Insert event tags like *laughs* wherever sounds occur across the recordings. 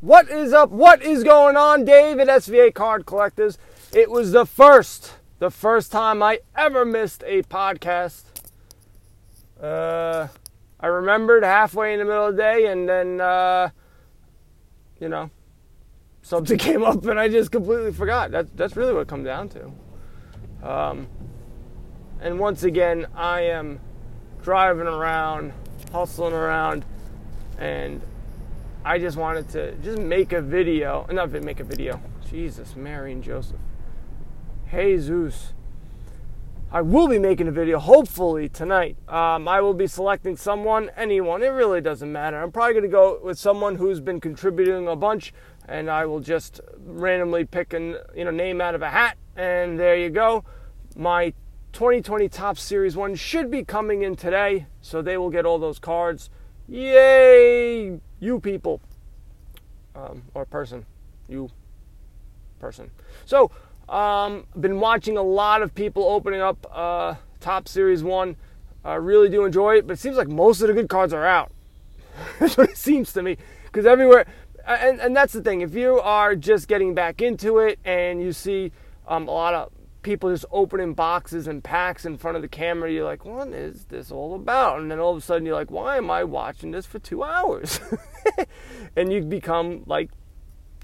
What is up? What is going on, David SVA Card Collectors? It was the first, the first time I ever missed a podcast. Uh, I remembered halfway in the middle of the day, and then, uh, you know, something *laughs* came up, and I just completely forgot. That's that's really what it comes down to. Um, and once again, I am driving around, hustling around, and I just wanted to just make a video. Not make a video. Jesus, Mary and Joseph. Jesus. I will be making a video hopefully tonight. Um, I will be selecting someone, anyone. It really doesn't matter. I'm probably going to go with someone who's been contributing a bunch, and I will just randomly pick a you know name out of a hat, and there you go. My 2020 Topps Series one should be coming in today, so they will get all those cards. Yay, you people, um, or person, you person. So um, been watching a lot of people opening up uh, Topps Series 1. I really do enjoy it, but it seems like most of the good cards are out. *laughs* that's what it seems to me. Because everywhere, and, and that's the thing, if you are just getting back into it and you see um, a lot of people just opening boxes and packs in front of the camera, you're like, what is this all about? And then all of a sudden you're like, why am I watching this for two hours? *laughs* and you become like,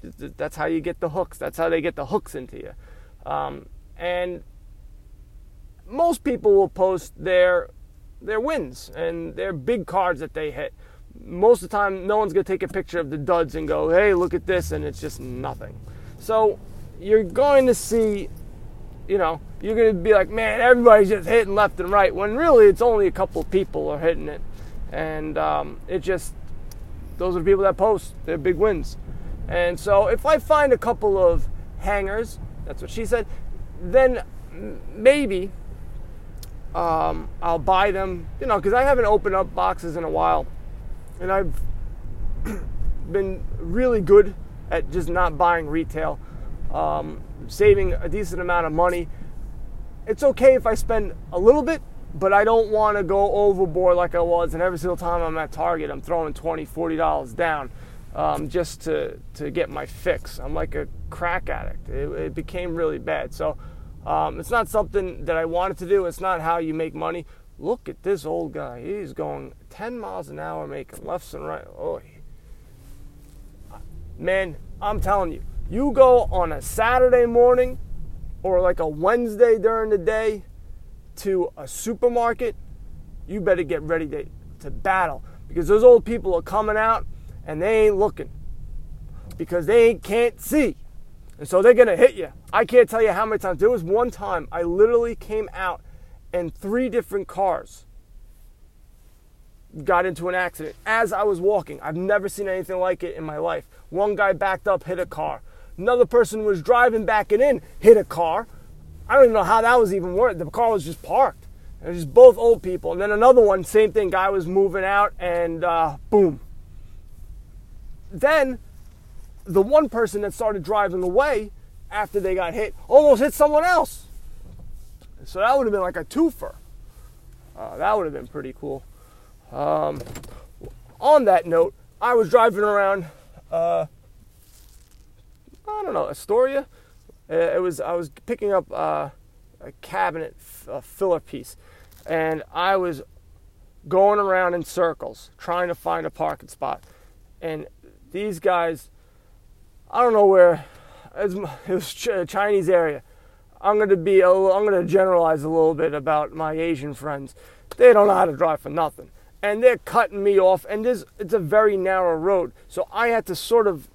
that's how you get the hooks. That's how they get the hooks into you. Um, and most people will post their their wins and their big cards that they hit. Most of the time, no one's gonna take a picture of the duds and go, "Hey, look at this," and it's just nothing. So you're going to see, you know, you're gonna be like, "Man, everybody's just hitting left and right," when really it's only a couple of people are hitting it, and um, it just those are the people that post their big wins. And so if I find a couple of hangers that's what she said. Then maybe um, I'll buy them, you know, because I haven't opened up boxes in a while. And I've *clears throat* been really good at just not buying retail, um, saving a decent amount of money. It's okay if I spend a little bit, but I don't want to go overboard like I was. And every single time I'm at Target, I'm throwing $20, $40 down um, just to, to get my fix. I'm like a crack addict. It, it became really bad. So um, it's not something that I wanted to do. It's not how you make money. Look at this old guy. He's going 10 miles an hour, making lefts and right. Oh, man, I'm telling you, you go on a Saturday morning or like a Wednesday during the day to a supermarket, you better get ready to, to battle because those old people are coming out and they ain't looking because they can't see. And so they're going to hit you. I can't tell you how many times. There was one time I literally came out and three different cars got into an accident as I was walking. I've never seen anything like it in my life. One guy backed up, hit a car. Another person was driving back and in, hit a car. I don't even know how that was even worth. The car was just parked. It was just both old people. And then another one, same thing. Guy was moving out and uh, boom, then the one person that started driving away after they got hit almost hit someone else. So that would have been like a twofer. Uh, that would have been pretty cool. Um, on that note, I was driving around. Uh, I don't know Astoria. Uh, it was I was picking up uh, a cabinet a filler piece, and I was going around in circles trying to find a parking spot. And these guys, I don't know where, *laughs* it was a Chinese area. I'm going to be, a I'm going to generalize a little bit about my Asian friends. They don't know how to drive for nothing. And they're cutting me off, and this, it's a very narrow road. So I had to sort of,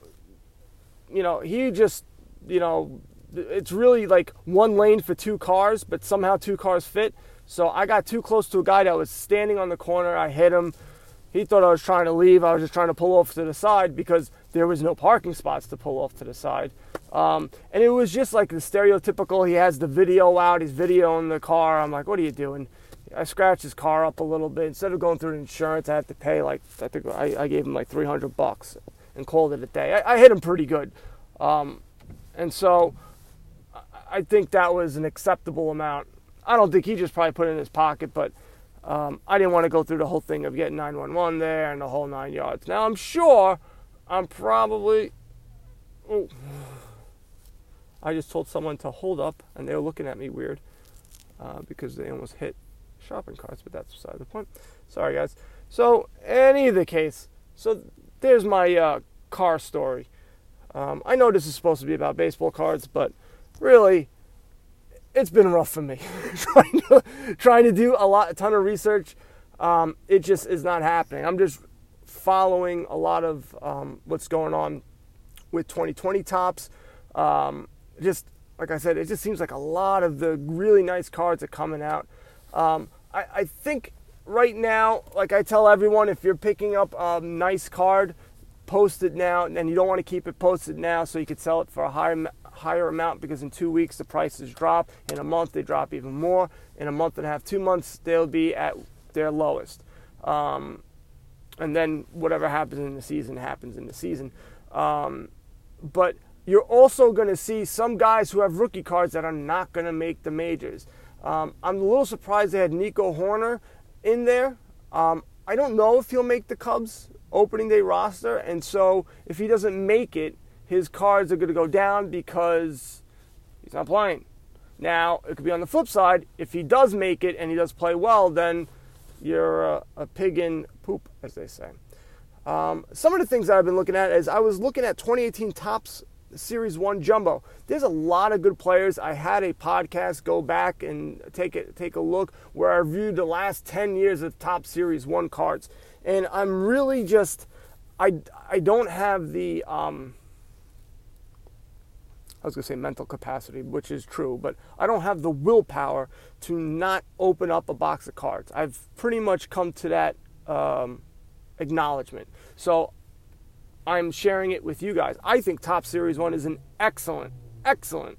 you know, he just, you know, it's really like one lane for two cars, but somehow two cars fit. So I got too close to a guy that was standing on the corner. I hit him. He thought I was trying to leave. I was just trying to pull off to the side because there was no parking spots to pull off to the side. Um, and it was just like the stereotypical. He has the video out. He's videoing the car. I'm like, what are you doing? I scratched his car up a little bit. Instead of going through insurance, I had to pay like I think I, I gave him like 300 bucks and called it a day. I, I hit him pretty good, um, and so I think that was an acceptable amount. I don't think he just probably put it in his pocket, but um, I didn't want to go through the whole thing of getting 911 there and the whole nine yards. Now, I'm sure, I'm probably. Oh, *sighs* I just told someone to hold up, and they were looking at me weird uh, because they almost hit shopping carts, but that's beside the point. Sorry, guys. So, in either case, so there's my uh, car story. Um, I know this is supposed to be about baseball cards, but really, it's been rough for me *laughs* trying, to, trying to do a lot, a ton of research. Um, it just is not happening. I'm just following a lot of um, what's going on with 2020 Topps. Um, just like I said, it just seems like a lot of the really nice cards are coming out. Um, I, I, think right now, like I tell everyone, if you're picking up a nice card, post it now, and you don't want to keep it posted now so you could sell it for a higher higher amount because in two weeks the prices drop. In a month they drop even more. In a month and a half, two months they'll be at their lowest. Um, and then whatever happens in the season happens in the season. Um, but you're also going to see some guys who have rookie cards that are not going to make the majors. Um, I'm a little surprised they had Nico Hoerner in there. Um, I don't know if he'll make the Cubs opening day roster, and so if he doesn't make it, his cards are going to go down because he's not playing. Now, it could be on the flip side. If he does make it and he does play well, then you're a, a pig in poop, as they say. Um, some of the things that I've been looking at is I was looking at 2018 Topps Series 1 Jumbo. There's a lot of good players. I had a podcast go back and take it, take a look where I reviewed the last 10 years of Topps Series 1 cards. And I'm really just, I, I don't have the, um, I was going to say mental capacity, which is true, but I don't have the willpower to not open up a box of cards. I've pretty much come to that um, acknowledgement. So I'm sharing it with you guys. I think Topps Series 1 is an excellent, excellent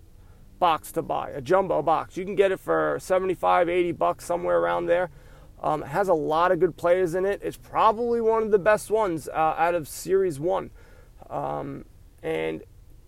box to buy, a jumbo box. You can get it for 75, 80 bucks, somewhere around there. Um, it has a lot of good players in it. It's probably one of the best ones uh, out of Series 1. Um, and,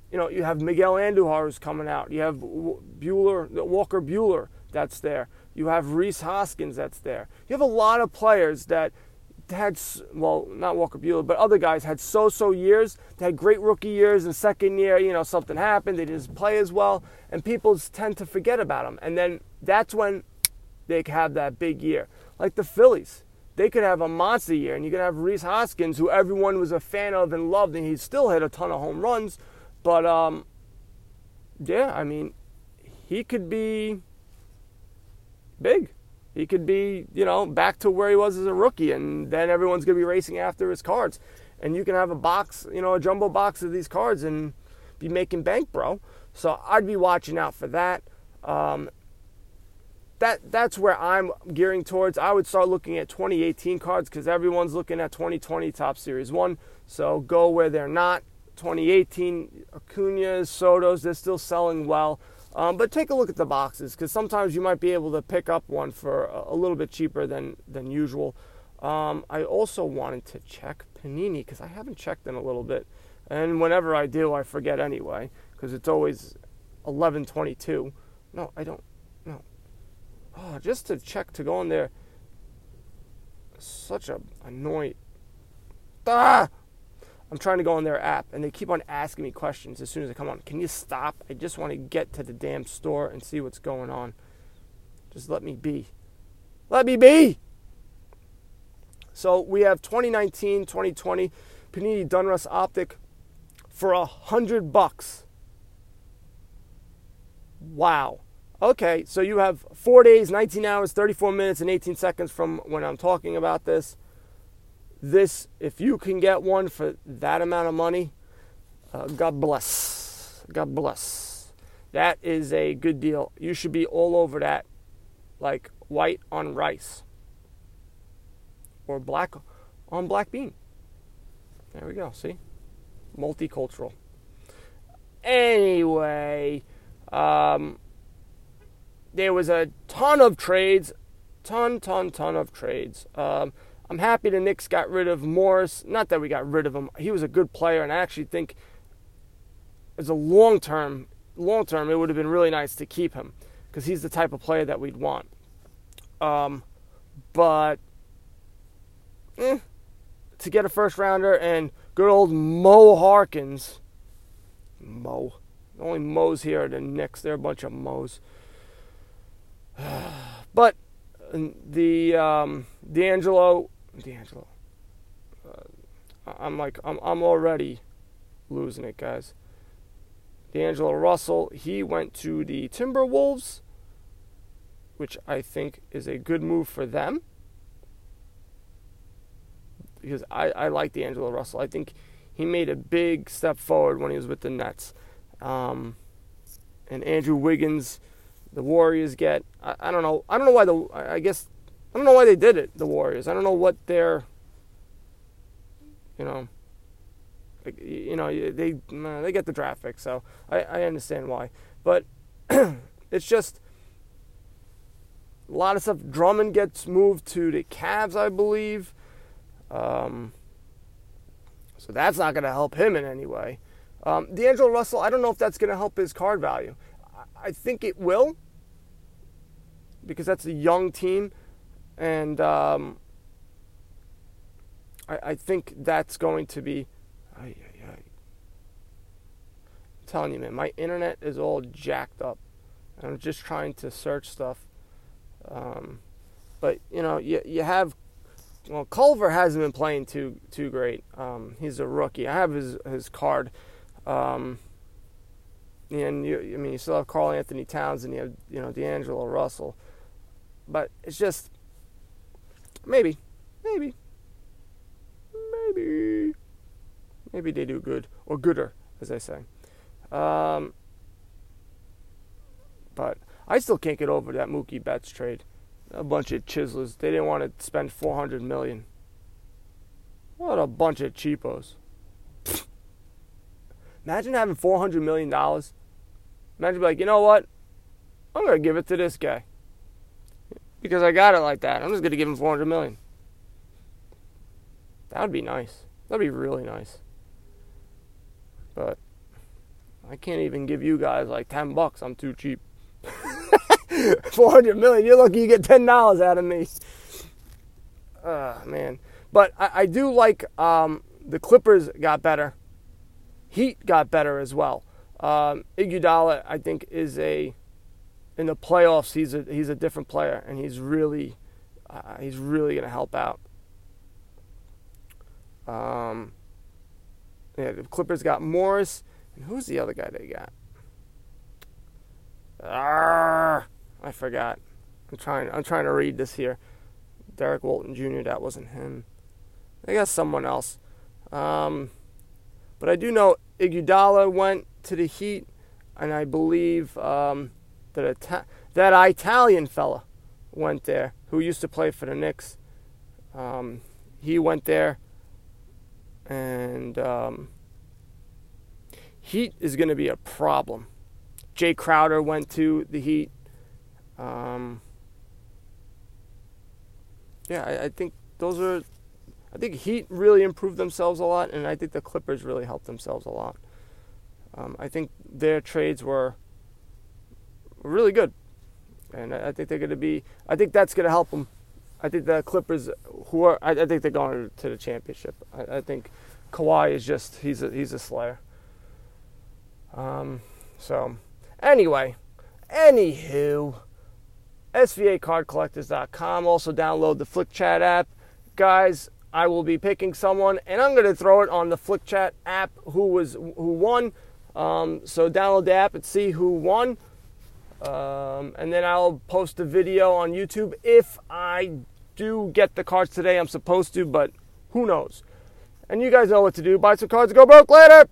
you know, you have Miguel Andujar who's coming out. You have Buehler, Walker Buehler that's there. You have Rhys Hoskins that's there. You have a lot of players that – had well not Walker Buehler, but other guys had so-so years. They had great rookie years, and second year, you know, something happened. They didn't play as well, and people tend to forget about them. And then that's when they have that big year, like the Phillies. They could have a monster year, and you could have Rhys Hoskins, who everyone was a fan of and loved, and he still hit a ton of home runs. But um, yeah, I mean, he could be big. He could be, you know, back to where he was as a rookie, and then everyone's going to be racing after his cards. And you can have a box, you know, a jumbo box of these cards and be making bank, bro. So I'd be watching out for that. Um, that that's where I'm gearing towards. I would start looking at 2018 cards because everyone's looking at 2020 Topps Series One. So go where they're not. 2018 Acuna's, Soto's, they're still selling well. Um, but take a look at the boxes because sometimes you might be able to pick up one for a, little bit cheaper than, than usual. Um, I also wanted to check Panini because I haven't checked in a little bit. And whenever I do, I forget anyway because it's always 11:22. No, I don't. No. Oh, just to check to go in there. Such a annoying. Ah! I'm trying to go on their app and they keep on asking me questions as soon as I come on. Can you stop? I just want to get to the damn store and see what's going on. Just let me be. Let me be! So we have 2019, 2020 Panini Donruss Optic for a hundred bucks. Wow. Okay, so you have four days, 19 hours, 34 minutes, and 18 seconds from when I'm talking about this this, if you can get one for that amount of money, uh, God bless. God bless. That is a good deal. You should be all over that, like white on rice or black on black bean. There we go. See? Multicultural. Anyway, um, there was a ton of trades, ton, ton, ton of trades. Um, I'm happy the Knicks got rid of Morris. Not that we got rid of him. He was a good player, and I actually think as a long term, long term, it would have been really nice to keep him because he's the type of player that we'd want. Um, but eh, to get a first rounder and Good old Mo Harkless. Mo. The only Mo's here are the Knicks. They're a bunch of Mo's. *sighs* but the um, D'Angelo, D'Angelo. Uh, I'm like I'm I'm already losing it, guys. D'Angelo Russell, he went to the Timberwolves, which I think is a good move for them. Because I, I like D'Angelo Russell. I think he made a big step forward when he was with the Nets. Um, and Andrew Wiggins, the Warriors get. I, I don't know. I don't know why the. I guess I don't know why they did it. The Warriors. I don't know what their. You know. You know they they get the draft pick, so I, I understand why. But *clears throat* it's just a lot of stuff. Drummond gets moved to the Cavs, I believe. Um, so that's not going to help him in any way. Um, D'Angelo Russell, I don't know if that's going to help his card value. I, I think it will because that's a young team, and um, I, I, think that's going to be. I'm telling you, man, my internet is all jacked up. I'm just trying to search stuff. Um, but you know, you you have well, Culver hasn't been playing too too great. Um, he's a rookie. I have his his card. Um, and you, I mean, you still have Karl-Anthony Towns and you have you know D'Angelo Russell, but it's just maybe, maybe, maybe, maybe they do good or gooder, as I say. Um, but I still can't get over that Mookie Betts trade. A bunch of chiselers. They didn't want to spend 400 million. What a bunch of cheapos. Imagine having 400 million dollars. Imagine like, you know what? I'm gonna give it to this guy because I got it like that. I'm just gonna give him 400 million. That would be nice. That'd be really nice. But I can't even give you guys like 10 bucks. I'm too cheap. *laughs* 400 million. You're lucky you get $10 out of me. Ah, uh, man. But I, I do like um, the Clippers got better. Heat got better as well. Um, Iguodala, I think, is a in the playoffs. He's a he's a different player, and he's really uh, he's really going to help out. Um, yeah, the Clippers got Morris, and who's the other guy they got? Arrgh, I forgot. I'm trying. I'm trying to read this here. Derrick Walton Jr. That wasn't him. I guess someone else. Um, but I do know Iguodala went to the Heat, and I believe um, that Ita- that Italian fella went there who used to play for the Knicks. Um, he went there, and um, Heat is going to be a problem. Jae Crowder went to the Heat. Um, yeah, I, I think those are I think Heat really improved themselves a lot, and I think the Clippers really helped themselves a lot. Um, I think their trades were really good, and I think they're going to be. I think that's going to help them. I think the Clippers, who are, I, I think they're going to the championship. I, I, think Kawhi is just he's a he's a slayer. Um, so anyway, anywho, SVACardcollectors.com. Also download the Flick Chat app, guys. I will be picking someone, and I'm going to throw it on the Flick Chat app who was who won. Um, so download the app and see who won, um, and then I'll post a video on YouTube if I do get the cards today. I'm supposed to, but who knows? And you guys know what to do. Buy some cards, go broke later.